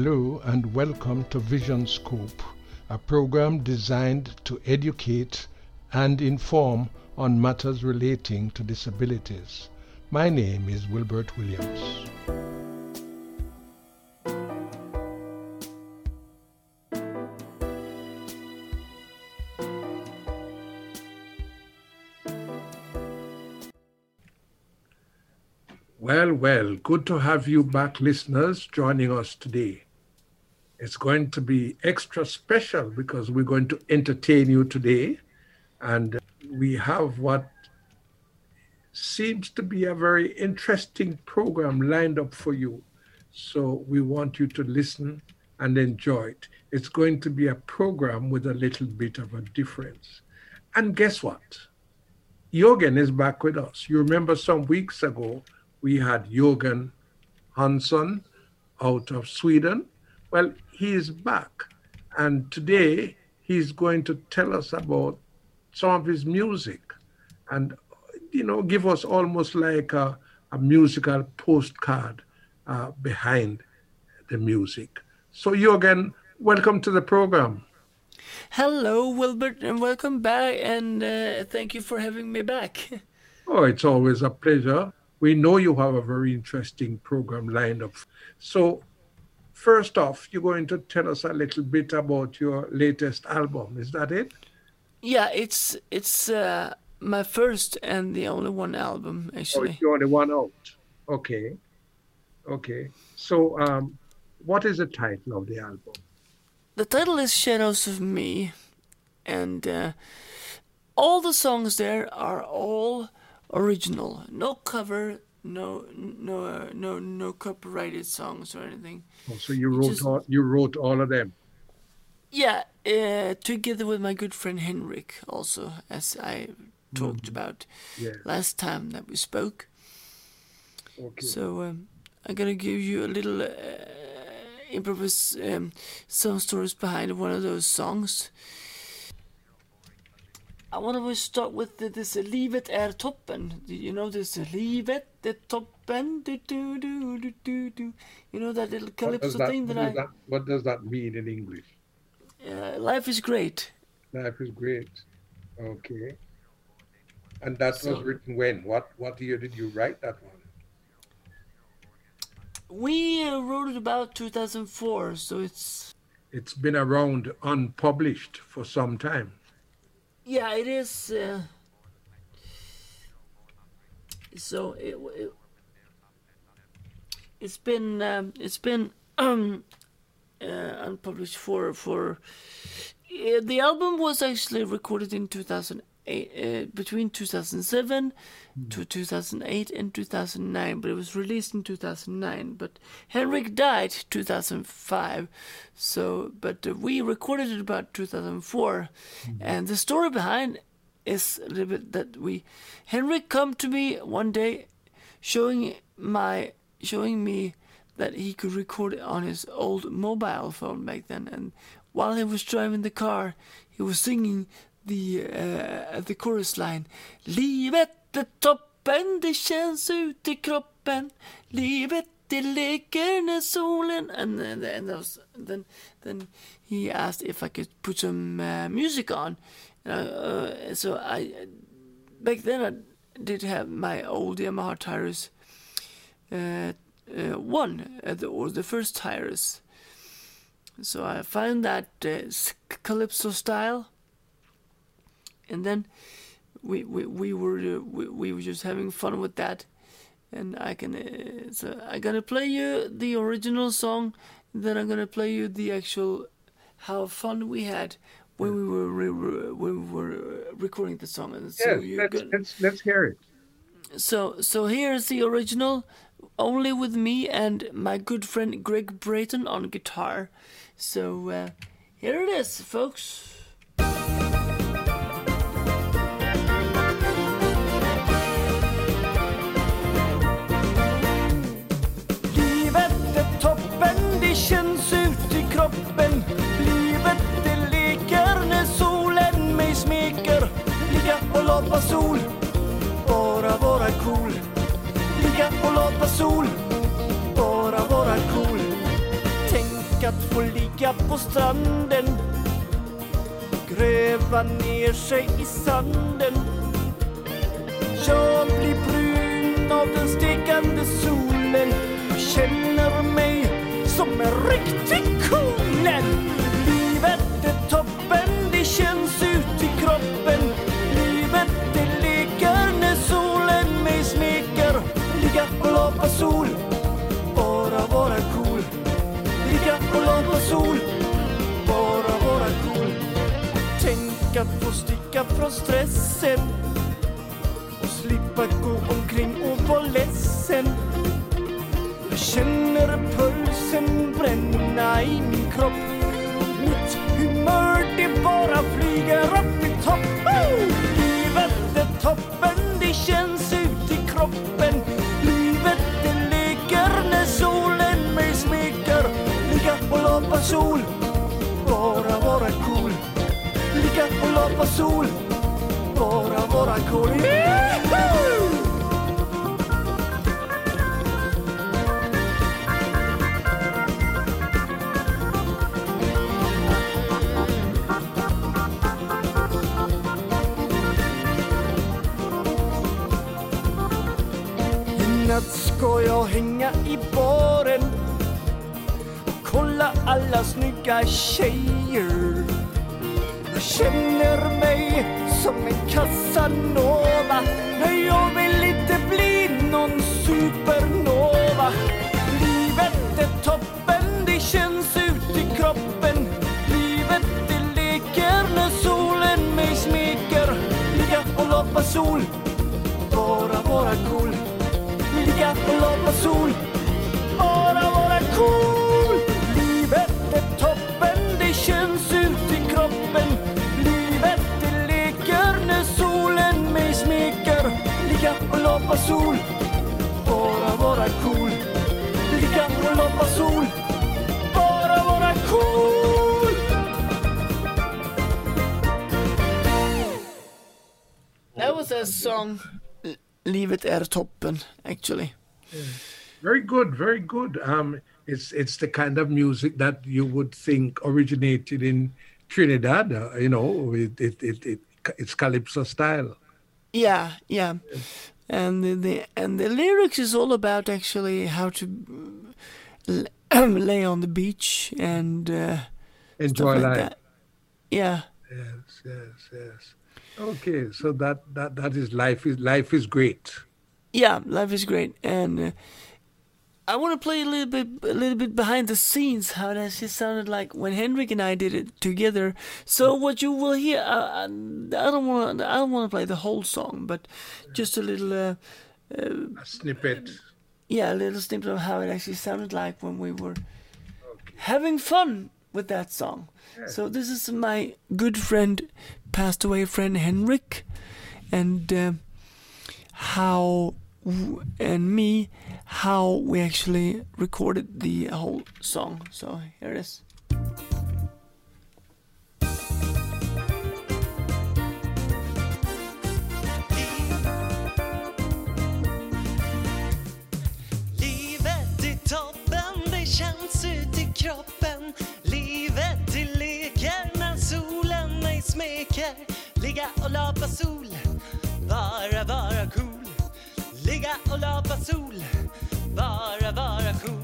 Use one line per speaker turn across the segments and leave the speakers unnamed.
Hello and welcome to Vision Scope, a program designed to educate and inform on matters relating to disabilities. My name is Wilbert Williams. Well, well, good to have you back, listeners, joining us today. It's going to be extra special because we're going to entertain you today. And we have what seems to be a very interesting program lined up for you. So we want you to listen and enjoy it. It's going to be a program with a little bit of a difference. And guess what? Jürgen is back with us. You remember some weeks ago, we had Jürgen Hansson out of Sweden. Well, he is back. And today he's going to tell us about some of his music and, you know, give us almost like a, a musical postcard uh, behind the music. So, Jürgen, welcome to the program.
Hello, Wilbert, and welcome back. And uh, thank you for having me back.
Oh, it's always a pleasure we know you have a very interesting program lined up. So, first off, you're going to tell us a little bit about your latest album. Is that it?
Yeah, it's it's uh, my first and the only one album actually.
Oh, it's the only one out. Okay, okay. So, um, what is the title of the album?
The title is Shadows of Me, and uh, all the songs there are all original, no cover, no no uh, no no copyrighted songs or anything.
Oh, so you wrote just, all, you wrote all of them.
Yeah, uh, together with my good friend Henrik, also as I talked mm. about yeah. last time that we spoke. Okay. So um, I'm gonna give you a little uh, improvise um, some stories behind one of those songs. I want to start with the, this Livet är toppen. You know this Livet är toppen. Do, do, do, do, do, do. You know that little calypso that, thing that I.
That, what does that mean in English?
Uh, life is great.
Life is great. Okay. And that so, was written when? What what year did you write that one?
We uh, wrote it about 2004, so it's.
It's been around unpublished for some time.
Yeah, it is. Uh, so it, it has been um, it's been um, uh, unpublished for for uh, the album was actually recorded in 2008 uh, between 2007 mm. to 2008 and 2009 but it was released in 2009 but henrik died 2005 so but uh, we recorded it about 2004 mm. and the story behind is a little bit that we henrik come to me one day showing my showing me that he could record it on his old mobile phone back then and while he was driving the car he was singing the, uh, the chorus line. Livet är toppen, det känns ut i kroppen. Livet det leker när solen... And, and, and was, then, then he asked if I could put some uh, music on. Uh, so I, back then I did have my old Yamaha Tyros. Uh, uh, one, uh, the, or the first Tyros. So I found that uh, calypso style and then we we, we were uh, we, we were just having fun with that. And i can uh, so i'm gonna play you the original song then i'm gonna play you the actual how fun we had when we were re- re- when we were recording the song.
And so yes, let's, gonna... let's, let's hear it.
So so here's the original only with me and my good friend greg brayton on guitar. So uh, here it is folks kroppen Livet det leker när solen mig smeker. Ligga och lapa sol Bara vara cool. Ligga och lapa sol Bara vara cool. Tänk att få ligga på stranden Gräva ner sig i sanden. Jag blir brun av den stekande solen. Kropp. Mitt humör det bara flyger upp i topp. Livet är toppen, det känns ut i kroppen. Livet det leker när solen mig smeker. Ligga och lapa sol, bara vara cool. Ligga och lapa sol, bara vara cool. yeah! Ska jag hänga i baren och kolla alla snygga tjejer. Jag känner mig som en casanova men jag vill inte bli någon supernova. Livet är toppen, det känns ut i kroppen. Livet det leker när solen mig smeker. Ligga och loppa sol, bara vara cool. Ligga och loppa sol, bara vara cool. Livet är toppen, det känns ut i kroppen. Livet det leker när solen mig smeker. Ligga och loppa sol, bara vara cool. Ligga och loppa sol, bara vara cool. That was a song. Livet är toppen, actually.
Very good, very good. Um, it's it's the kind of music that you would think originated in Trinidad. Uh, you know, it, it, it, it it's calypso style.
Yeah, yeah. And the, the and the lyrics is all about actually how to lay on the beach and uh,
Enjoy
like
life.
that. Yeah,
Yes, yes, yes. Okay, so that that that is life is life is great.
yeah. Life is great, and uh, I want to play a little bit, a little bit behind the scenes how it actually sounded like when Henrik and I did it together. So what you will hear, uh, I don't want, I don't want to play the whole song, but just a little. Uh,
A snippet.
yeah, a little snippet of how it actually sounded like when we were having fun with that song. So this is my good friend, passed away friend Henrik, and uh, how and me how we actually recorded the whole song. So here it is.
Vacker, Ligga och lapa sol, bara vara cool. Ligga och lapa sol, Vara, vara cool.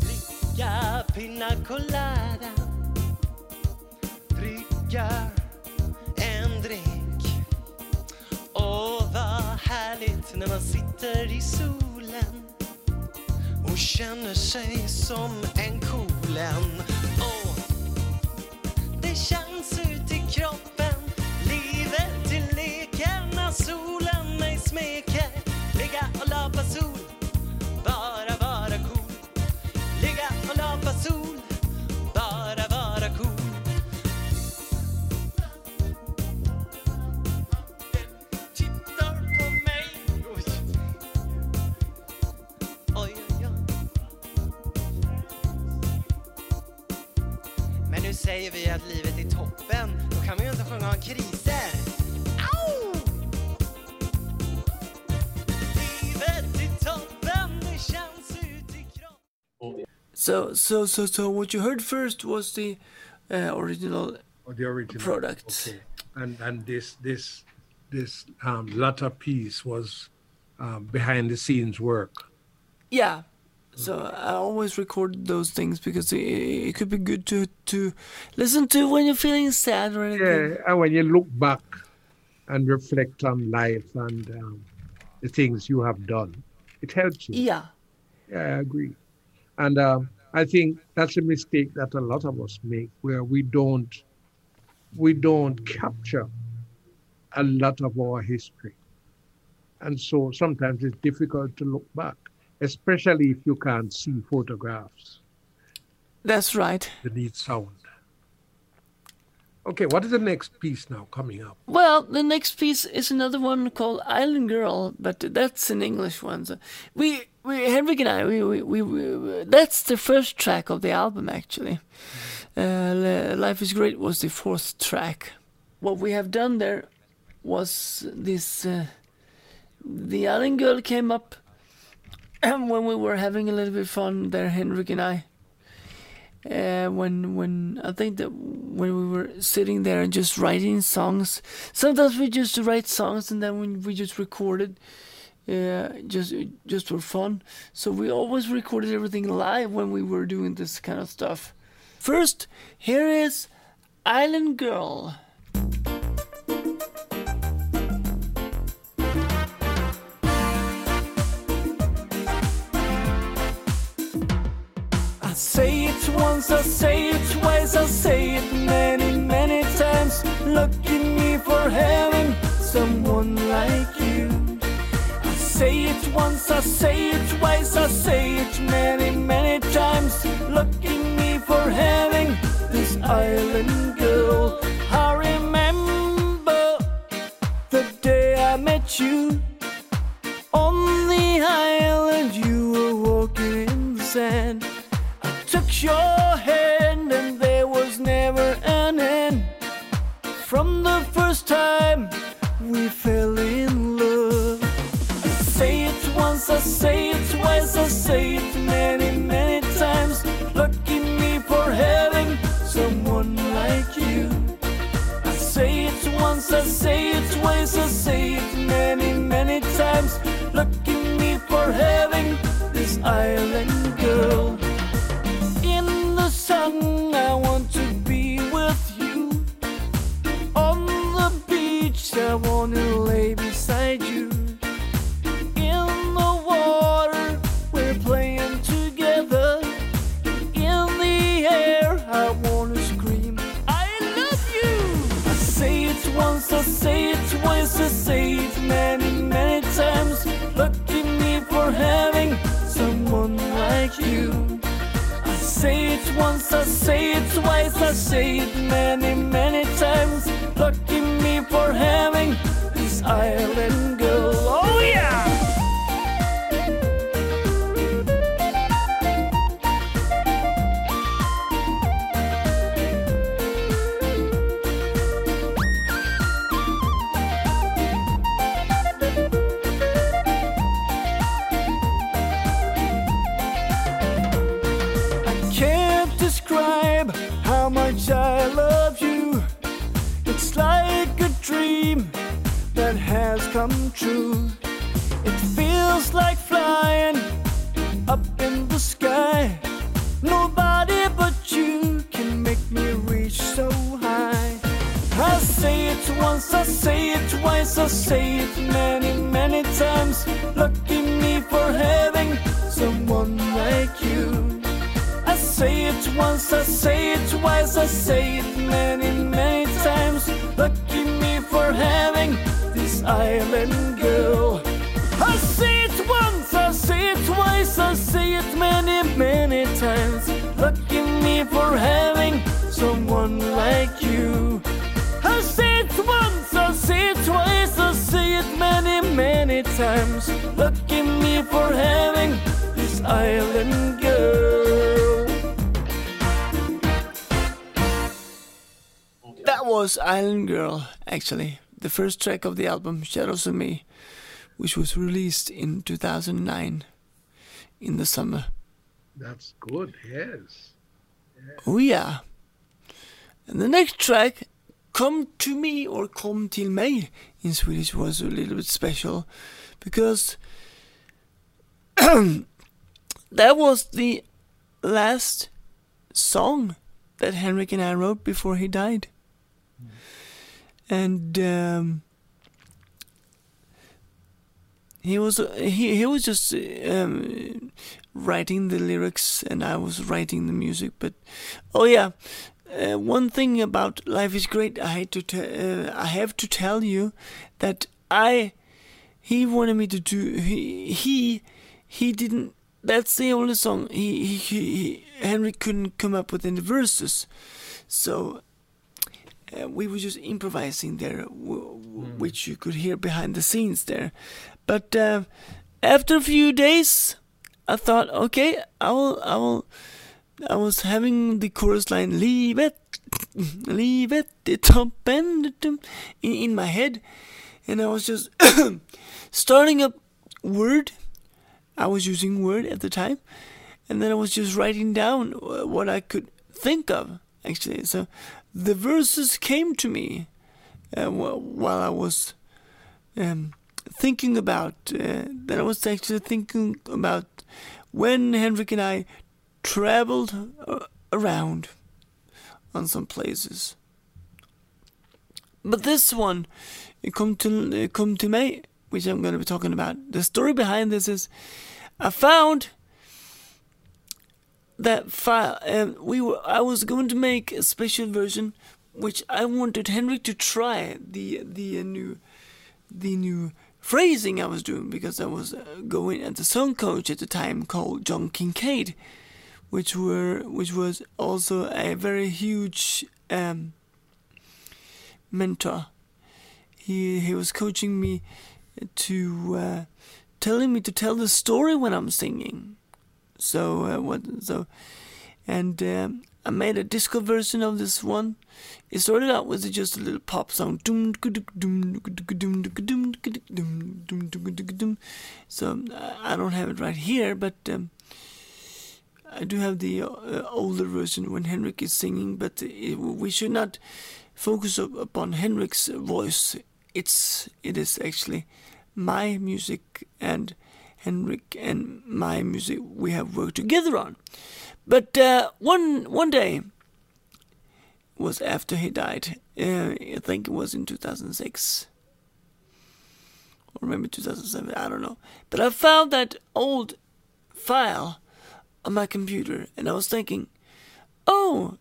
Dricka pina colada. Dricka en drink. Åh, vad härligt när man sitter i solen och känner sig som en kolen. Åh, det känns ut i kroppen, solen mig smeker. Ligga och lapa sol, bara vara cool. Ligga och lapa sol, bara vara cool. Tittar på mig. Oj. Oj, oj, oj. Men nu säger vi att livet
So so so so what you heard first was the uh, original
Or the original
product.
Okay, and and this this this um, latter piece was um, behind the scenes work.
Yeah. So I always record those things because it, it could be good to to listen to when you're feeling sad or anything.
Yeah, and when you look back and reflect on life and um, the things you have done, it helps you.
Yeah.
Yeah, I agree. And um, I think that's a mistake that a lot of us make, where we don't we don't capture a lot of our history, and so sometimes it's difficult to look back, especially if you can't see photographs
That's right.
beneath sound. Okay, what is the next piece now coming up?
Well, the next piece is another one called Island Girl, but that's an English one. So we, we Henrik and I, we, we, we, we that's the first track of the album actually. Uh, Life is Great was the fourth track. What we have done there was this. Uh, the Island Girl came up when we were having a little bit fun there, Henrik and I. Uh, when when I think that when we were sitting there and just writing songs, sometimes we just write songs and then when we just recorded, uh, just just for fun. So we always recorded everything live when we were doing this kind of stuff. First, here is Island Girl. I say it once, I say it twice, I say it many, many times. Looking me for having say it once, I say it twice, I say it many, many times. Looking me for having this island girl. I remember the day I met you. On the island, you were walking in the sand. I took your hand, and there was never an end. From the first time we fell in I say it twice, I say it many, many times. Lucky me for having someone like you. I say it once, I say it twice, I say it many, many times. Once, I say it twice, I say it many, many times. Lucky me for having this island girl. I say it once, I say it twice, I say it many, many times. Lucky me for having someone like you. I say it once, I say it twice, I say it many, many times. Lucky me for having this island girl. That was Island Girl, actually, the first track of the album Shadows of Me, which was released in 2009 in the summer.
That's good, yes.
Oh yeah. And the next track, Come to Me or Kom till mig in Swedish was a little bit special because that was the last song that Henrik and I wrote before he died. And um, he was he he was just um, writing the lyrics and I was writing the music. But oh yeah, uh, one thing about life is great. I had to te- uh, I have to tell you that I he wanted me to do he he he didn't. That's the only song he he, he, he Henry couldn't come up with in the verses, so. Uh, we were just improvising there, w- w- which you could hear behind the scenes there. But uh, after a few days, I thought, okay, I will, I will. I was having the chorus line "Leave it, leave it, the top and in, in my head, and I was just starting up word. I was using word at the time, and then I was just writing down uh, what I could think of. Actually, so the verses came to me uh, while I was um, thinking about. Uh, then I was actually thinking about when Henrik and I traveled uh, around on some places. But this one, come to come to me, which I'm going to be talking about. The story behind this is, I found that file. Um, we were I was going to make a special version, which I wanted Henrik to try the the uh, new the new phrasing I was doing because I was uh, going at the song coach at the time called John Kincaid, which were which was also a very huge um, mentor. He he was coaching me to uh, telling me to tell the story when I'm singing. So uh, what so and um, I made a disco version of this one. It started out with just a little pop song. So I don't have it right here, but um, I do have the uh, older version when Henrik is singing. But it, we should not focus up upon Henrik's voice. It's it is actually my music and Henrik and my music we have worked together on. But uh, one one day was after he died. Uh, I think it was in 2006 or maybe 2007. I don't know. But I found that old file on my computer, and I was thinking, "Oh,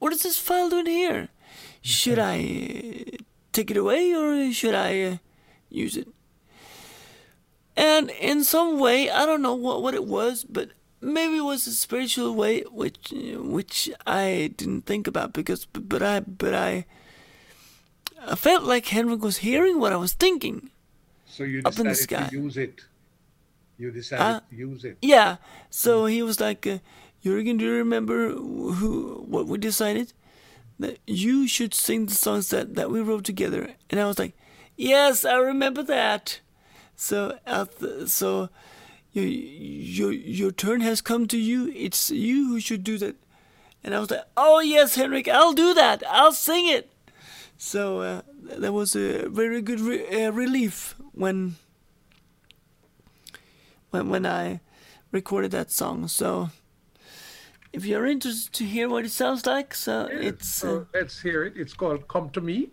what is this file doing here? Should I uh, take it away or should I uh, use it?" And in some way, I don't know what, what it was, but maybe it was a spiritual way which which I didn't think about because but, I but I I felt like Henrik was hearing what I was thinking.
So you
Up in the
decided
sky.
to use it. You decided
Uh,
to use it.
Yeah. So he was like, uh, Jürgen, do you remember who what we decided? That you should sing the songs that, that we wrote together. And I was like, yes, I remember that. So I th- so your your your turn has come to you. It's you who should do that. And I was like, oh yes, Henrik, I'll do that. I'll sing it. So uh, that was a very good re- uh, relief when when when I recorded that song. So if you're interested to hear what it sounds like, so it's
so
uh,
let's hear it. It's called "Come to Me."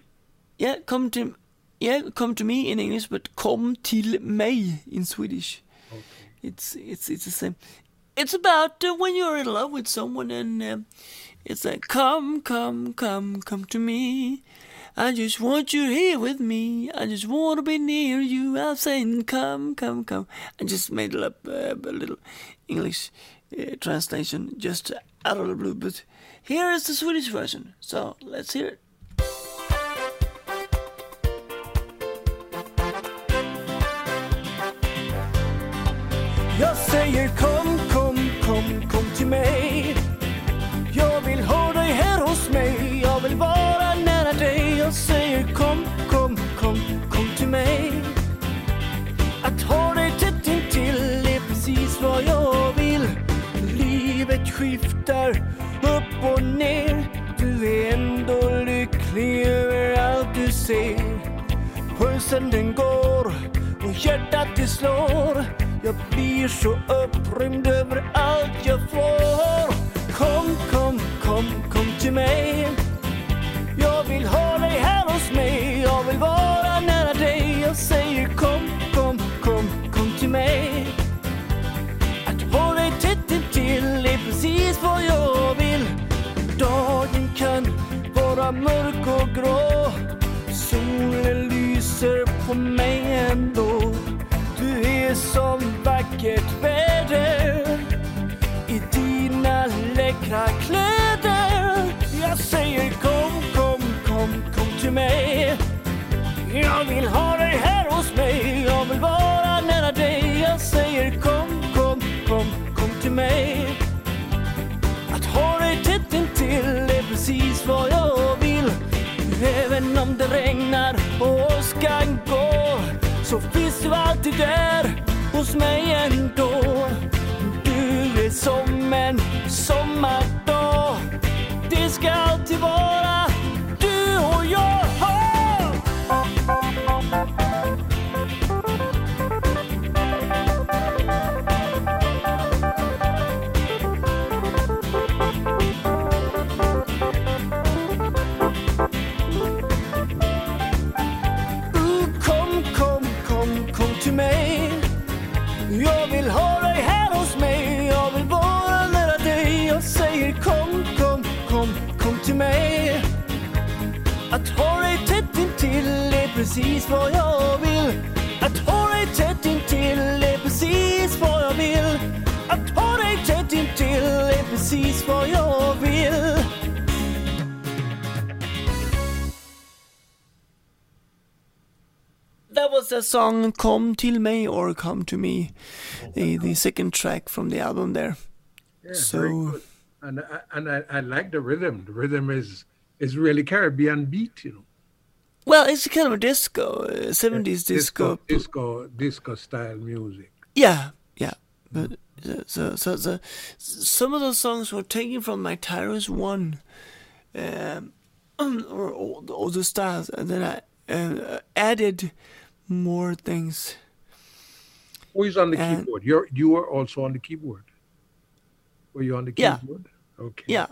yeah, come to yeah, come to me in English, but kom till mig in Swedish.
Okay.
It's it's it's the same. It's about uh, when you're in love with someone and uh, it's like come come come come to me. I just want you here with me. I just want to be near you. I'm saying come come come. I just made up uh, a little English uh, translation just out of the blue, but here is the Swedish version. So let's hear it. Jag säger kom, kom, kom, kom till mig. Jag vill ha dig här hos mig. Jag vill vara nära dig. Jag säger kom, kom, kom, kom till mig. Att ha dig tätt intill är precis vad jag vill. Livet skiftar upp och ner. Du är ändå lycklig över allt du ser. Pulsen den går och hjärtat det slår. Jag blir så upprymd över allt jag får. Kom, kom, kom, kom till mig. Jag vill ha dig här hos mig. Jag vill vara nära dig. Jag säger kom, kom, kom, kom till mig. Att ha dig tätt intill är precis vad jag vill. Dagen kan vara mörk och grå. Solen lyser på mig ändå. Det är som vackert väder i dina läckra kläder. Jag säger kom, kom, kom, kom till mig. Jag vill ha dig här hos mig. Jag vill vara nära dig. Jag säger kom, kom, kom, kom till mig. Att ha dig tätt intill är precis vad jag vill. Även om det regnar och åskan går. Så finns du alltid där hos mig ändå. Du är som en sommardag. Det ska alltid vara song "Come Till Me" or "Come to Me," the the second track from the album there.
Yeah,
So-.
And I- and I, I like the rhythm. The rhythm is is really Caribbean beat, you know.
Well, it's kind of a disco, uh, seventies disco.
disco, disco style music.
Yeah, yeah. But uh, so so so some of those songs were taken from my Tyros One, um, or all, all the styles, and then I uh, added more things.
Who is on the
And-
keyboard? You're you were also on the keyboard. Were you on the
Yeah.
keyboard? Okay.
Yeah,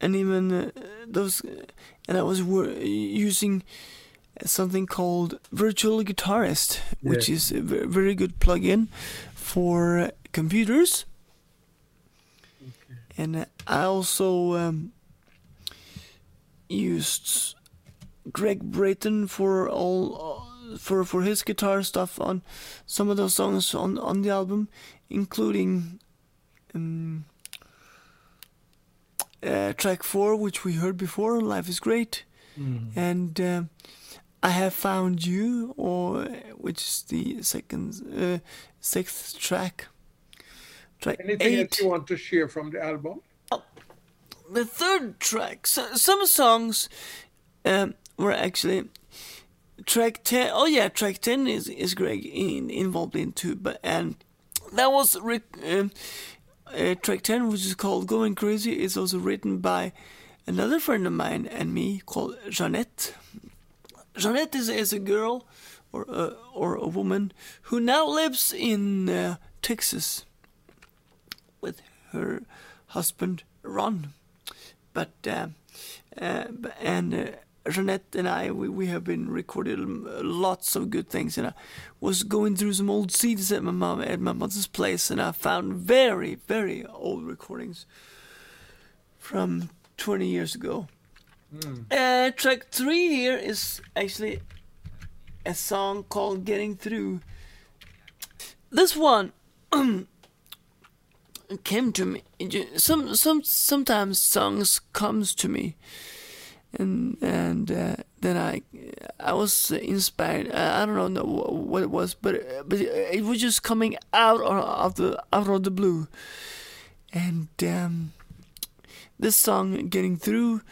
and even uh, those, and I was wor- using something called Virtual Guitarist, which
Yeah.
is a very good plugin for computers. And I also um, used Greg Brayton for all for for his guitar stuff on some of those songs on on the album, including. Um, uh, track four, which we heard before, "Life Is Great,"
Mm.
and uh, "I Have Found You," or which is the second, uh, sixth track. Track
Anything
eight.
you want to share from the album?
the third track. So, some songs um, were actually track ten. Oh yeah, track ten is is Greg in, involved in too. But and that was re- um, uh, track ten, which is called "Going Crazy," is also written by another friend of mine and me called Jeanette. Jeanette is, is a girl or a, or a woman who now lives in uh, Texas with her husband Ron. But uh, uh, and uh, Jeanette and I we, we have been recorded um, lots of good things and I was going through some old CDs at my mom at my mother's place and I found very very old recordings from 20 years ago. Uh, track three here is actually a song called "Getting Through." This one came to me. Some some sometimes songs comes to me, and and uh, then I I was inspired. I, don't know wh- what it was, but but it was just coming out of the out of the blue, and um, this song "Getting Through"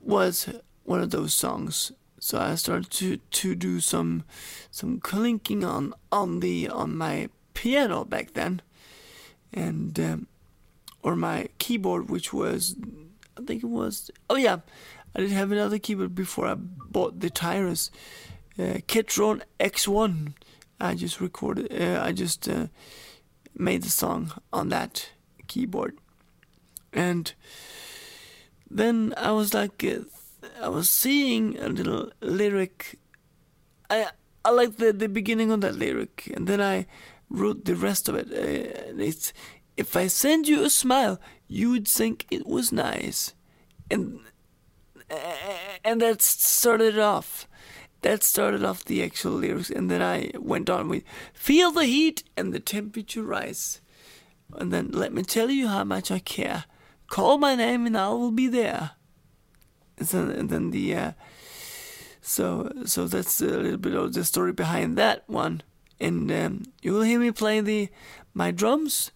was one of those songs. So I started to to do some some clinking on on the on my piano back then, and um, or my keyboard, which was, I think it was, oh yeah, I did have another keyboard before I bought the Tyros uh, Ketron X1. I just recorded, uh, I just uh, made the song on that keyboard. And then I was like, uh, I was seeing a little lyric. I I like the the beginning of that lyric, and then I wrote the rest of it. Uh, it's if I send you a smile, you'd think it was nice, and and that started off. That started off the actual lyrics, and then I went on with "Feel the heat and the temperature rise," and then let me tell you how much I care. Call my name and I will be there. And then, and then the uh, so so that's a little bit of the story behind that one. And um, you will hear me play the my drums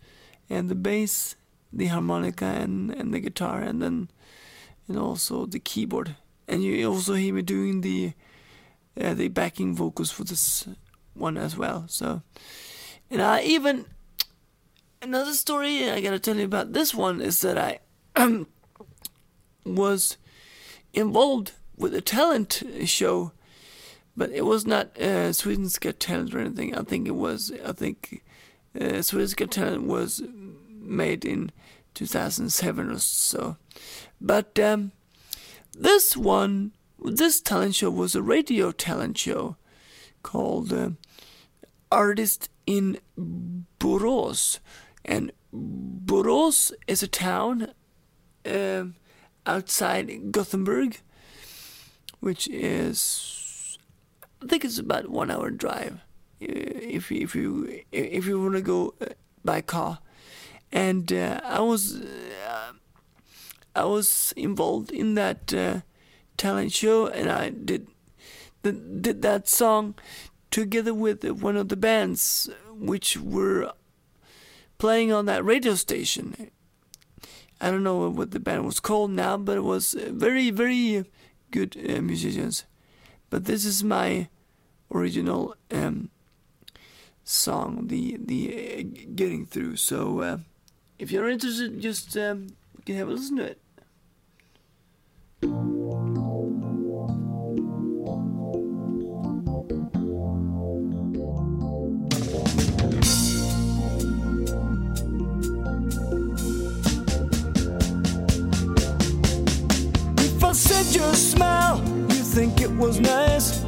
and the bass, the harmonica and, and the guitar and then and also the keyboard. And you also hear me doing the uh, the backing vocals for this one as well. So and I even another story I gotta tell you about this one is that I was involved with a talent show, but it was not uh, Sweden's Got Talent or anything. I think it was. I think uh, Sweden's Got Talent was made in 2007 or so. But um, this one, this talent show was a radio talent show called uh, Artist in Borås, and Borås is a town um, outside Gothenburg, which is I think it's about one hour drive if if you if you want to go uh, by car. And uh, I was uh, I was involved in that uh, talent show, and I did the, did that song together with one of the bands which were playing on that radio station. I don't know what the band was called now, but it was very, very good uh, musicians. But this is my original um, song, the the uh, getting through. So uh, if you're interested, just um, can have a listen to it. If I said your smile, you think it was nice.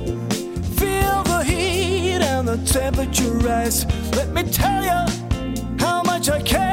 Feel the heat and the temperature rise. Let me tell you how much I care.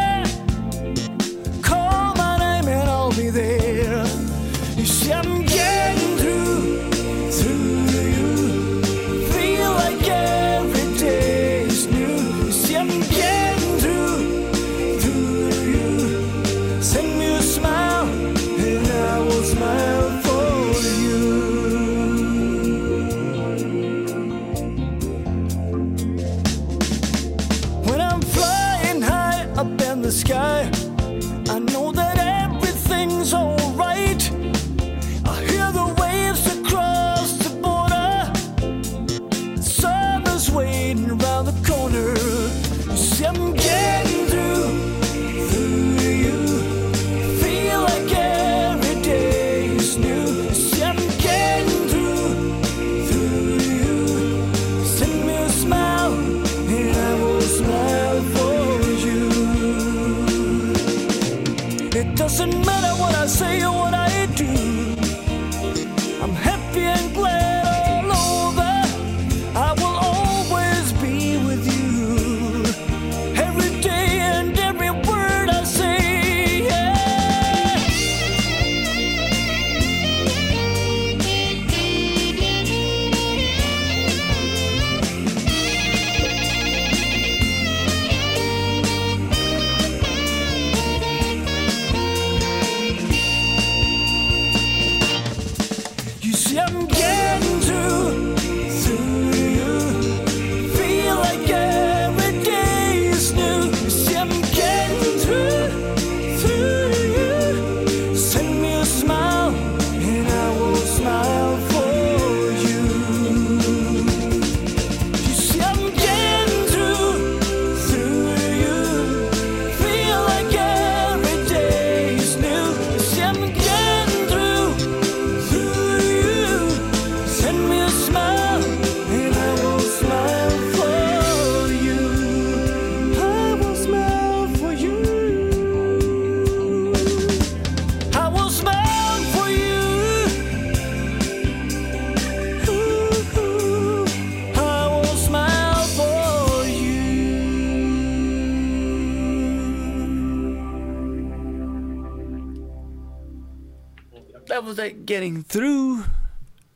Was like getting through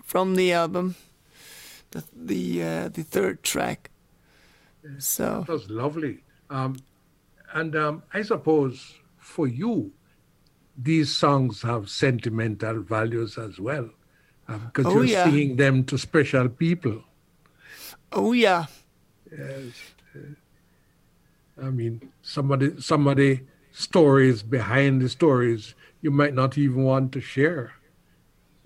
from the album, the the uh, the third track. So
That was lovely. Um, and um, I suppose for you, these songs have sentimental values as well, because
Oh,
you're
yeah.
singing them to special people.
oh yeah,
Yes. I mean, somebody, somebody stories behind the stories you might not even want to share.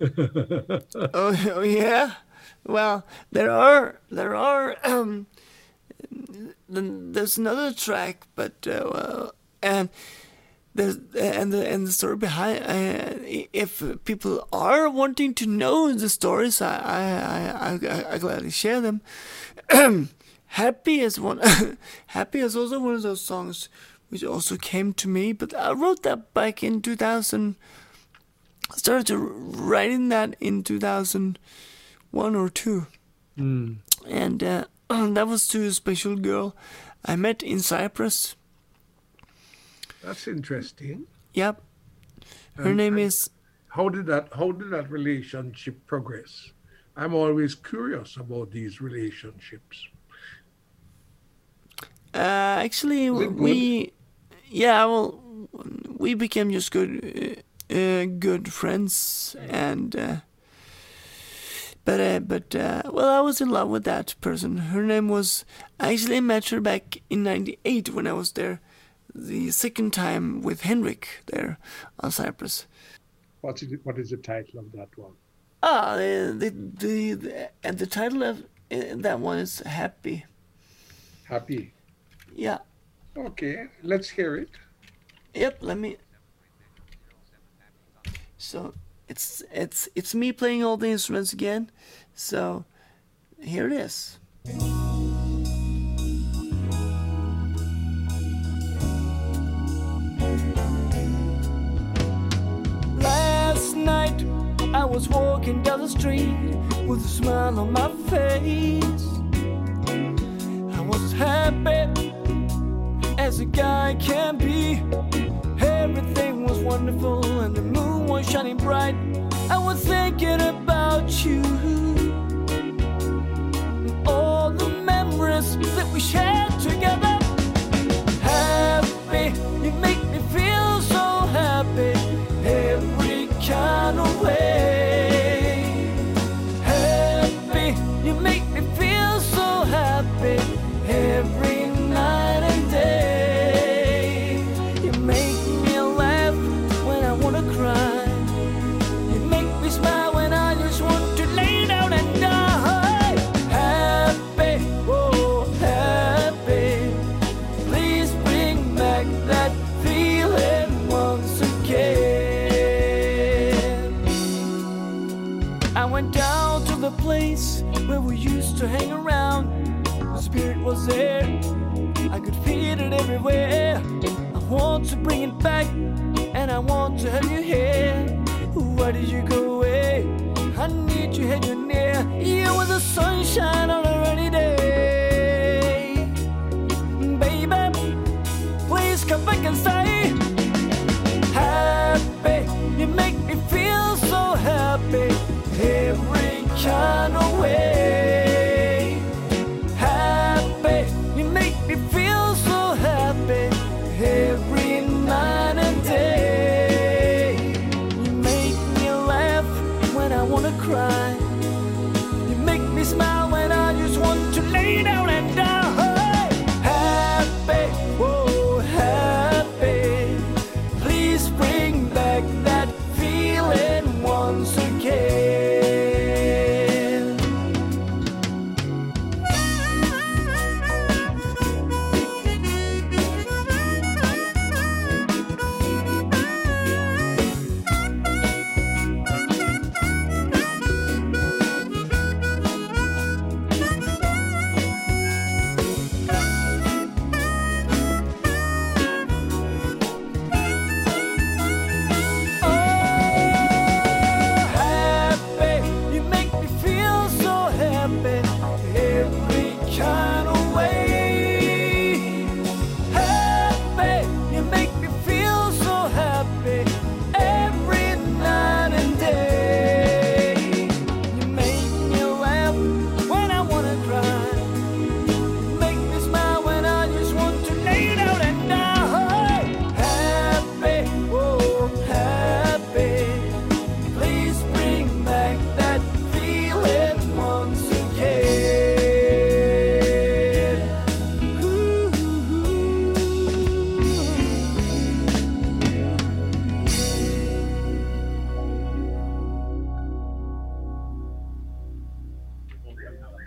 oh, oh yeah. Well, there are there are um, there's another track, but uh, well, and there's and the and the story behind. Uh, if people are wanting to know the stories, I I I, I, I gladly share them. Happy is one. Happy is also one of those songs which also came to me, but I wrote that back in 2000. I started to writing that in 2001 or two, and uh, that was to a special girl I met in Cyprus.
That's interesting.
Yep, her
Um,
name
and
is.
How did that? How did that relationship progress? I'm always curious about these relationships.
Uh, actually,
Is it
we, yeah, well, we became just good, uh, uh, good friends, and uh, but uh, but uh, well, I was in love with that person. Her name was. I actually met her back in '98 when I was there, the second time with Henrik there on Cyprus.
What is it, what is the title of that one?
Ah, the the the, the and the title of uh, that one is Happy.
Happy.
Yeah.
Okay, let's hear it.
Yep, let me. So it's it's it's me playing all the instruments again. So here it is. Last night I was walking down the street with a smile on my face. I was happy as a guy can be. Everything was wonderful and the moon was shining bright. I was thinking about you. All the memories that we shared together. Back, and I want to have you here. Why did you go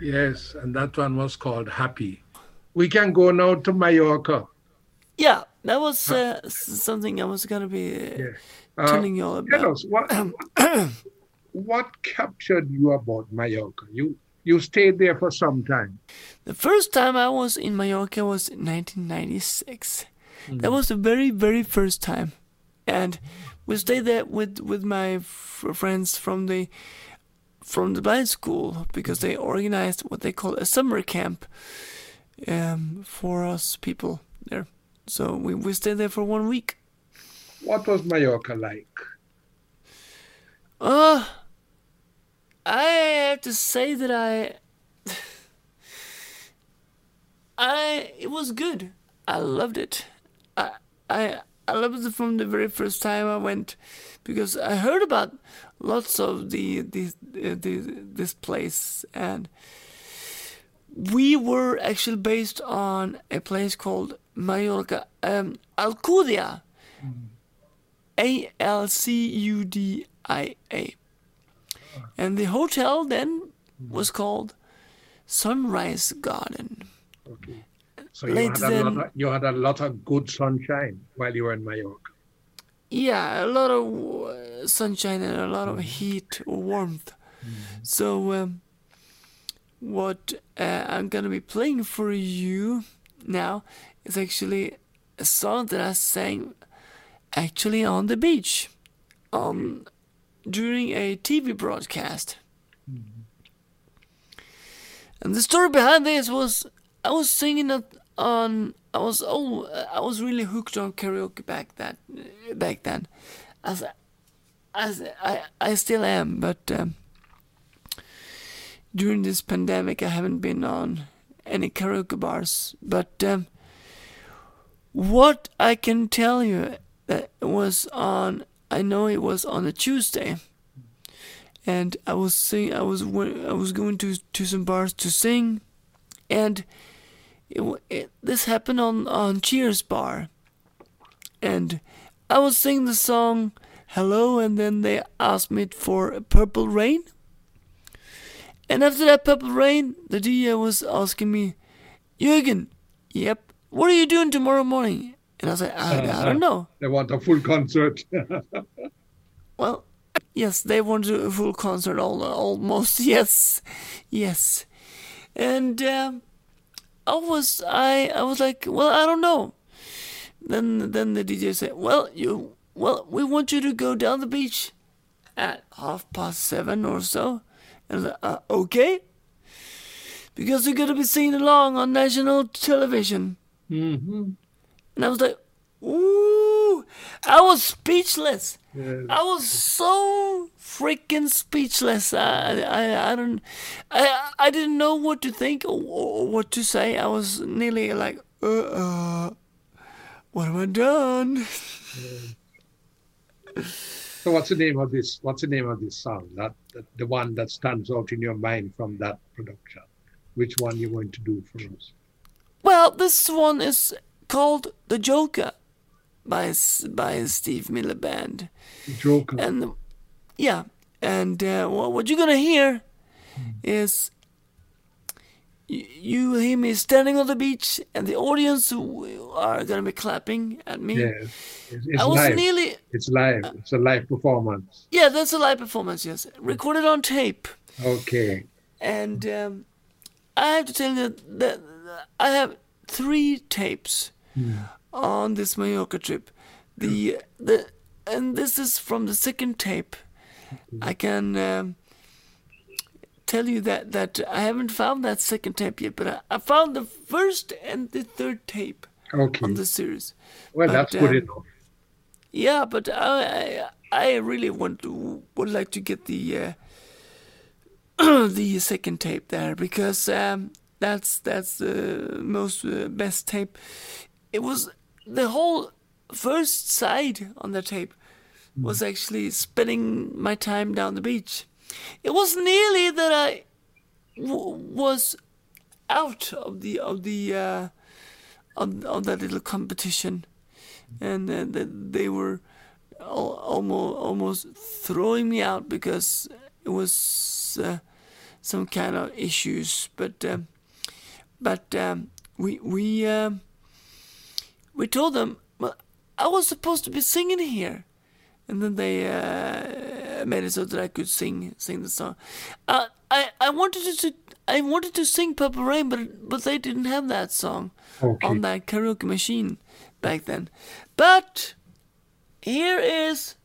Yes, and that one was called Happy. We can go now to Mallorca.
Yeah, that was uh, something I was gonna be uh,
Yeah. Uh,
telling you all
Tell
about.
us what what captured you about Mallorca? You you stayed there for some time.
The first time I was in Mallorca was in 1996. That was the very, very first time, and we stayed there with with my f- friends from the from the blind school because they organized what they call a summer camp um, for us people there. So we we stayed there for one week.
What was Mallorca like?
Uh, I have to say that I, I it was good. I loved it. I I I loved it from the very first time I went, because I heard about lots of the the, uh, the this place and we were actually based on a place called Mallorca, um, Alcudia. A L C U D I A. And the hotel then was called Sunrise Garden.
Okay. So you had, a
then-
lot of, you had a lot of good sunshine while you were in Mallorca.
Yeah, a lot of sunshine and a lot of heat or warmth. So, um, what uh, I'm gonna be playing for you now is actually a song that I sang actually on the beach, on during a TV broadcast. And the story behind this was I was singing it on I was oh I was really hooked on karaoke back that back then, as as I I still am, but um, during this pandemic I haven't been on any karaoke bars. But um, what I can tell you that it was on I know it was on a Tuesday. And I was sing I was wa- I was going to to some bars to sing, and it, it this happened on on Cheers bar, and I was singing the song Hello, and then they asked me for a Purple Rain, and after that Purple Rain, the DJ was asking me, Jürgen, yep, what are you doing tomorrow morning? And I said, I, I don't know.
They want a full concert.
Well, yes, they want a full concert, all, almost. Yes, yes, and um, I was, I, I was like, well, I don't know. Then, then the DJ said, well, you, well, we want you to go down the beach at half past seven or so. And I was like, uh, okay, because you're gonna be seen along on national television.
hmm
And I was like, ooh, I was speechless. I was so freaking speechless. I, I, I don't, I, I didn't know what to think or, or what to say. I was nearly like, uh, uh what have I done?
So what's the name of this? What's the name of this song? That, that the one that stands out in your mind from that production. Which one you going to do for us?
Well, this one is called The Joker by by Steve Miller Band.
Joker.
And yeah, and uh, what, what you're gonna hear is y- you will hear me standing on the beach, and the audience are gonna be clapping at me.
yes. It's, it's
I was
live.
nearly
It's live. It's a live performance.
yeah, that's a live performance. Yes, recorded on tape,
Okay.
and um, I have to tell you that I have three tapes on this Mallorca trip. The the and this is from the second tape. I can um, tell you that that I haven't found that second tape yet, but I, I found the first and the third tape
Okay.
on the series.
well,
but,
that's good
um,
enough.
Yeah, but I I, I really want to would like to get the uh, the second tape there because um, that's that's the most uh, best tape. It was the whole first side on the tape was actually spending my time down the beach. It was nearly that I w- was out of the of the uh, of, of that little competition, and uh, that they were almost almost throwing me out because it was uh, some kind of issues. But um, but um, we we um, we told them, well, I was supposed to be singing here, and then they uh, made it so that I could sing sing the song. Uh, I I wanted to I wanted to sing Purple Rain, but but they didn't have that song
Okay.
on that karaoke machine back then. But here is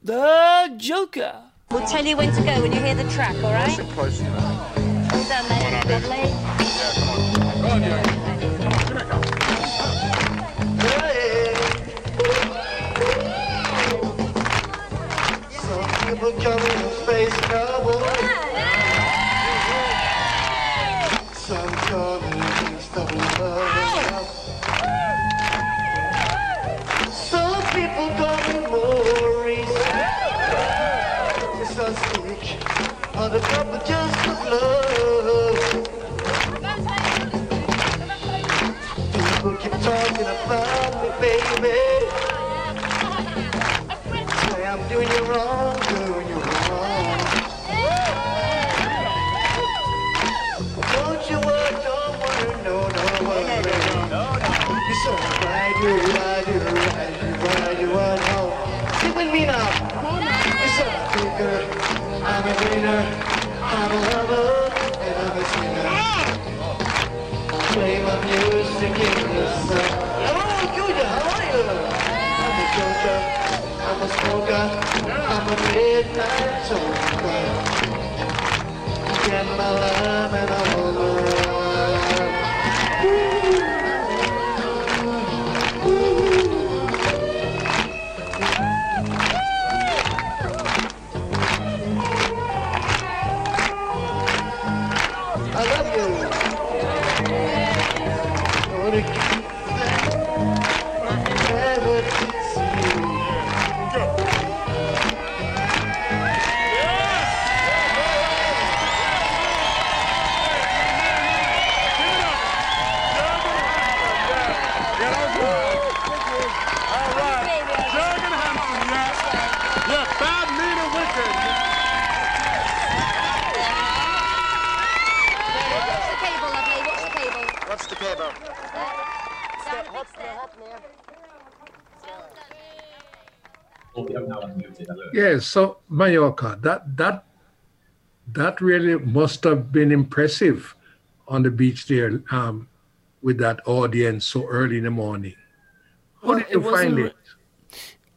the Joker.
We'll tell you when to go when you hear the track, all right? Well done, mate. Lovely.
Some people come in space trouble. Some come in stubborn love. Some people come in worries. Just a stick on the cup just of love. People keep talking about me, baby. I'm a smoker, I'm a midnight toker. Get my love and all the
unmuted, eller hur?
Yes, so Mallorca, that that that really must have been impressive on the beach there um, with that audience so early in the morning. How
Well,
did you find it?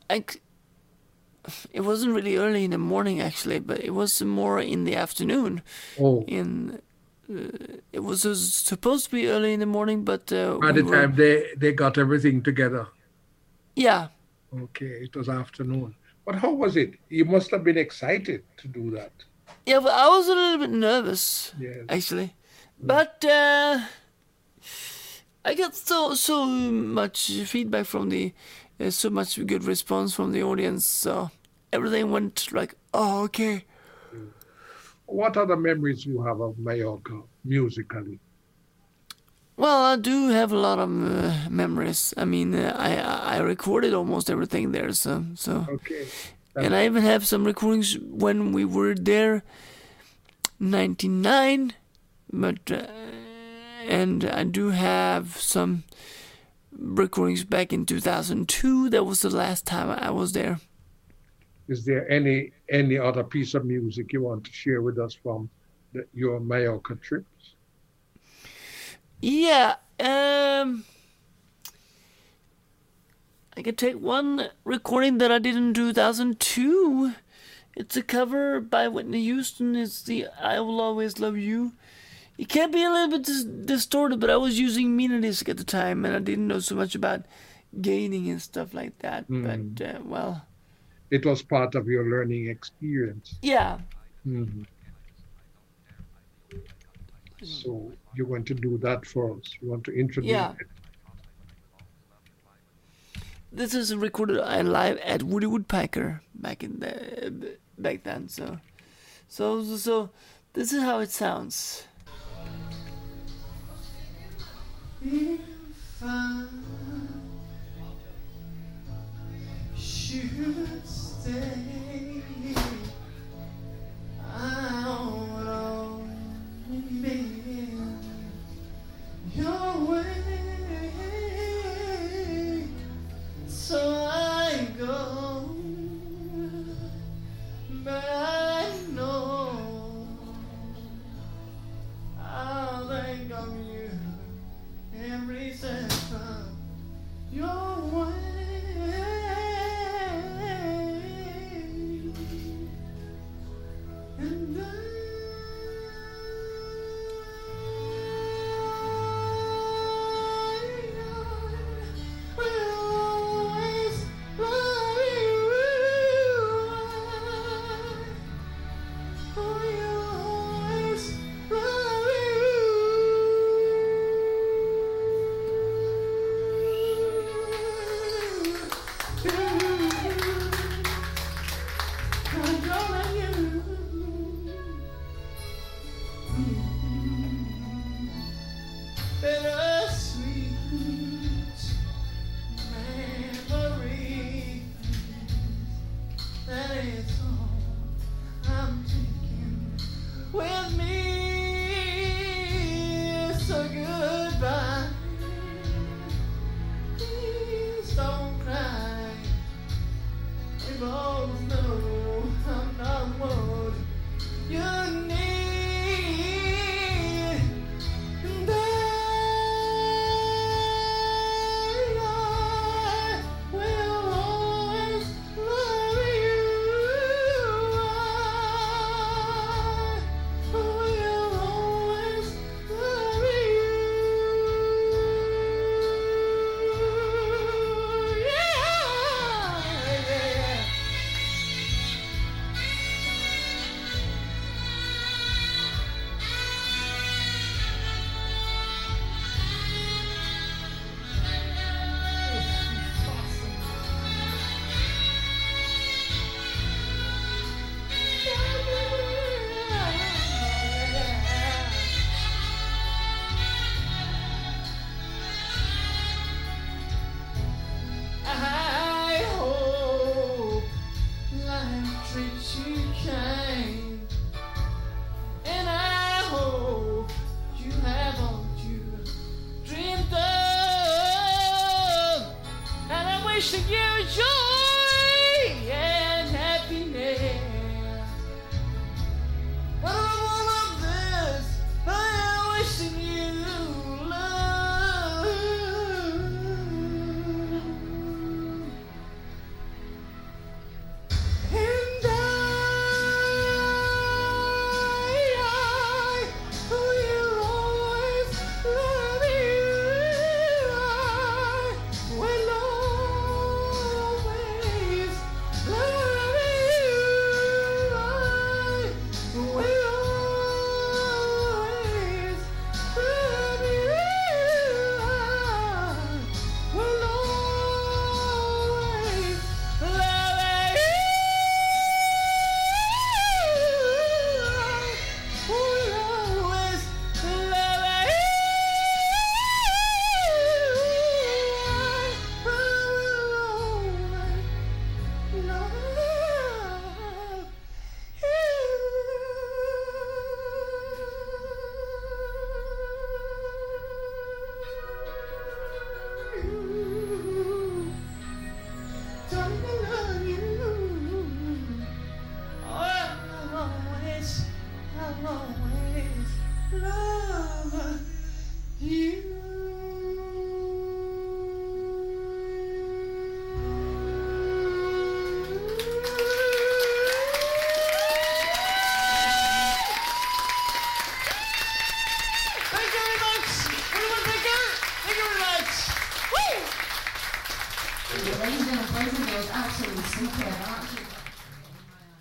I it wasn't really early in the morning actually, but it was more in the afternoon.
Oh,
In uh, it was supposed to be early in the morning, but uh,
by
we
the
were-
time they they got everything together.
yeah,
Okay, it was afternoon. But how was it? You must have been excited to do that.
yeah, but I was a little bit nervous
Yes.
actually, but uh, I got so so much feedback from the uh, so much good response from the audience, so everything went like oh okay.
What other memories you have of Mallorca musically?
Well, I do have a lot of uh, memories. I mean, uh, I I recorded almost everything there, so so,
Okay.
and I even have some recordings when we were there, ninety nine, but uh, and I do have some recordings back in two thousand two. That was the last time I was there.
Is there any any other piece of music you want to share with us from the, your Mallorca trips?
Yeah, um, I can take one recording that I did in 2002. It's a cover by Whitney Houston. It's the I Will Always Love You. It can be a little bit dis- distorted, but I was using Minidisc at the time and I didn't know so much about gaining and stuff like that. But, uh, well,
It was part of your learning experience.
yeah.
Mhm. So you're going to do that for us. You want to introduce
Yeah.
it?
This is recorded live at Woody Woodpecker back in the back then. So, so so this is how it sounds.
should stay.
Wishing you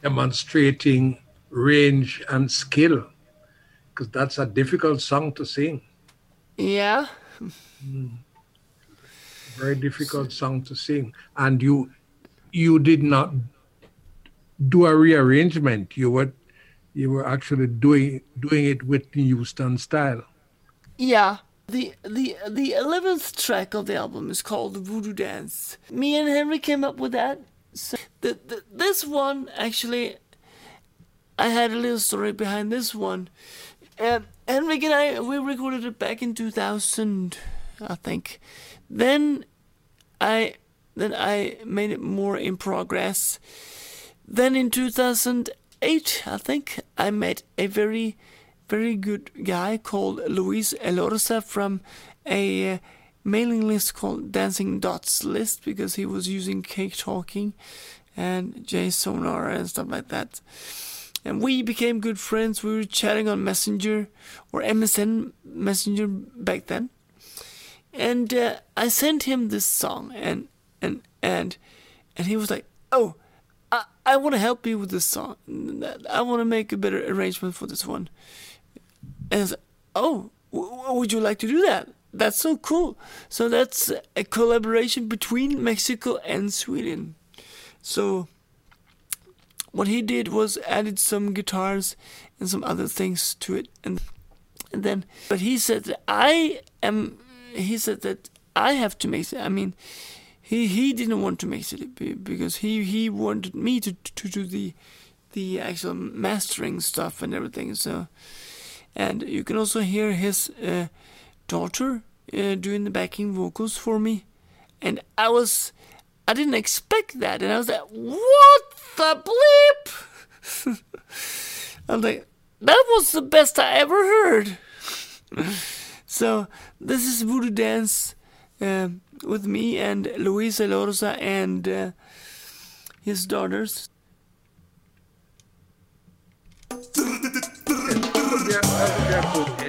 demonstrating range and skill because that's a difficult song to sing
Yeah.
very difficult song to sing and you you did not do a rearrangement you were you were actually doing doing it with the Houston style
Yeah. The the the eleventh track of the album is called Voodoo Dance. Me and Henry came up with that. So the, the, this one actually, I had a little story behind this one. Um, and I we recorded it back in two thousand, I think. Then I then I made it more in progress. Then in two thousand eight, I think I met a very very good guy called Luis Elorza from a uh, mailing list called Dancing Dots List because he was using CakeTalking and J Sonar and stuff like that. And we became good friends. We were chatting on Messenger or MSN Messenger back then. And uh, I sent him this song and and and and he was like, "Oh, I, I want to help you with this song. I want to make a better arrangement for this one." And oh, would you like to do that? That's so cool. So that's a collaboration between Mexico and Sweden. So what he did was added some guitars and some other things to it, and and then but he said that I am. He said that I have to mix it. I mean, he he didn't want to mix it because he he wanted me to to do the
the actual mastering stuff and everything. So, and you can also hear his uh, daughter uh, doing the backing vocals for me, and I was, I didn't expect that, and I was like, what the bleep? i'm like, that was the best I ever heard. so this is Voodoo Dance uh, with me and Luis Elorza and uh, his daughters.
Yeah,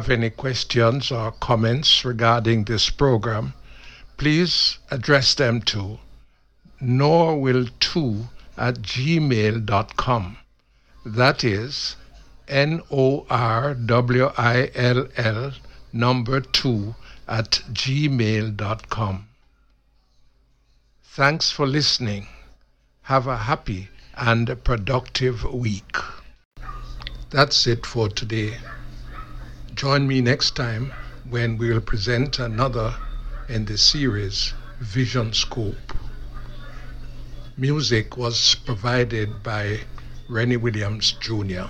have any questions or comments regarding this program, please address them to norwill2 at gmail.com. That is N O R W I L L number 2 at gmail.com. Thanks for listening. Have a happy and productive week. That's it for today. Join me next time when we will present another in the series Vision Scope. Music was provided by Rennie Williams Jr.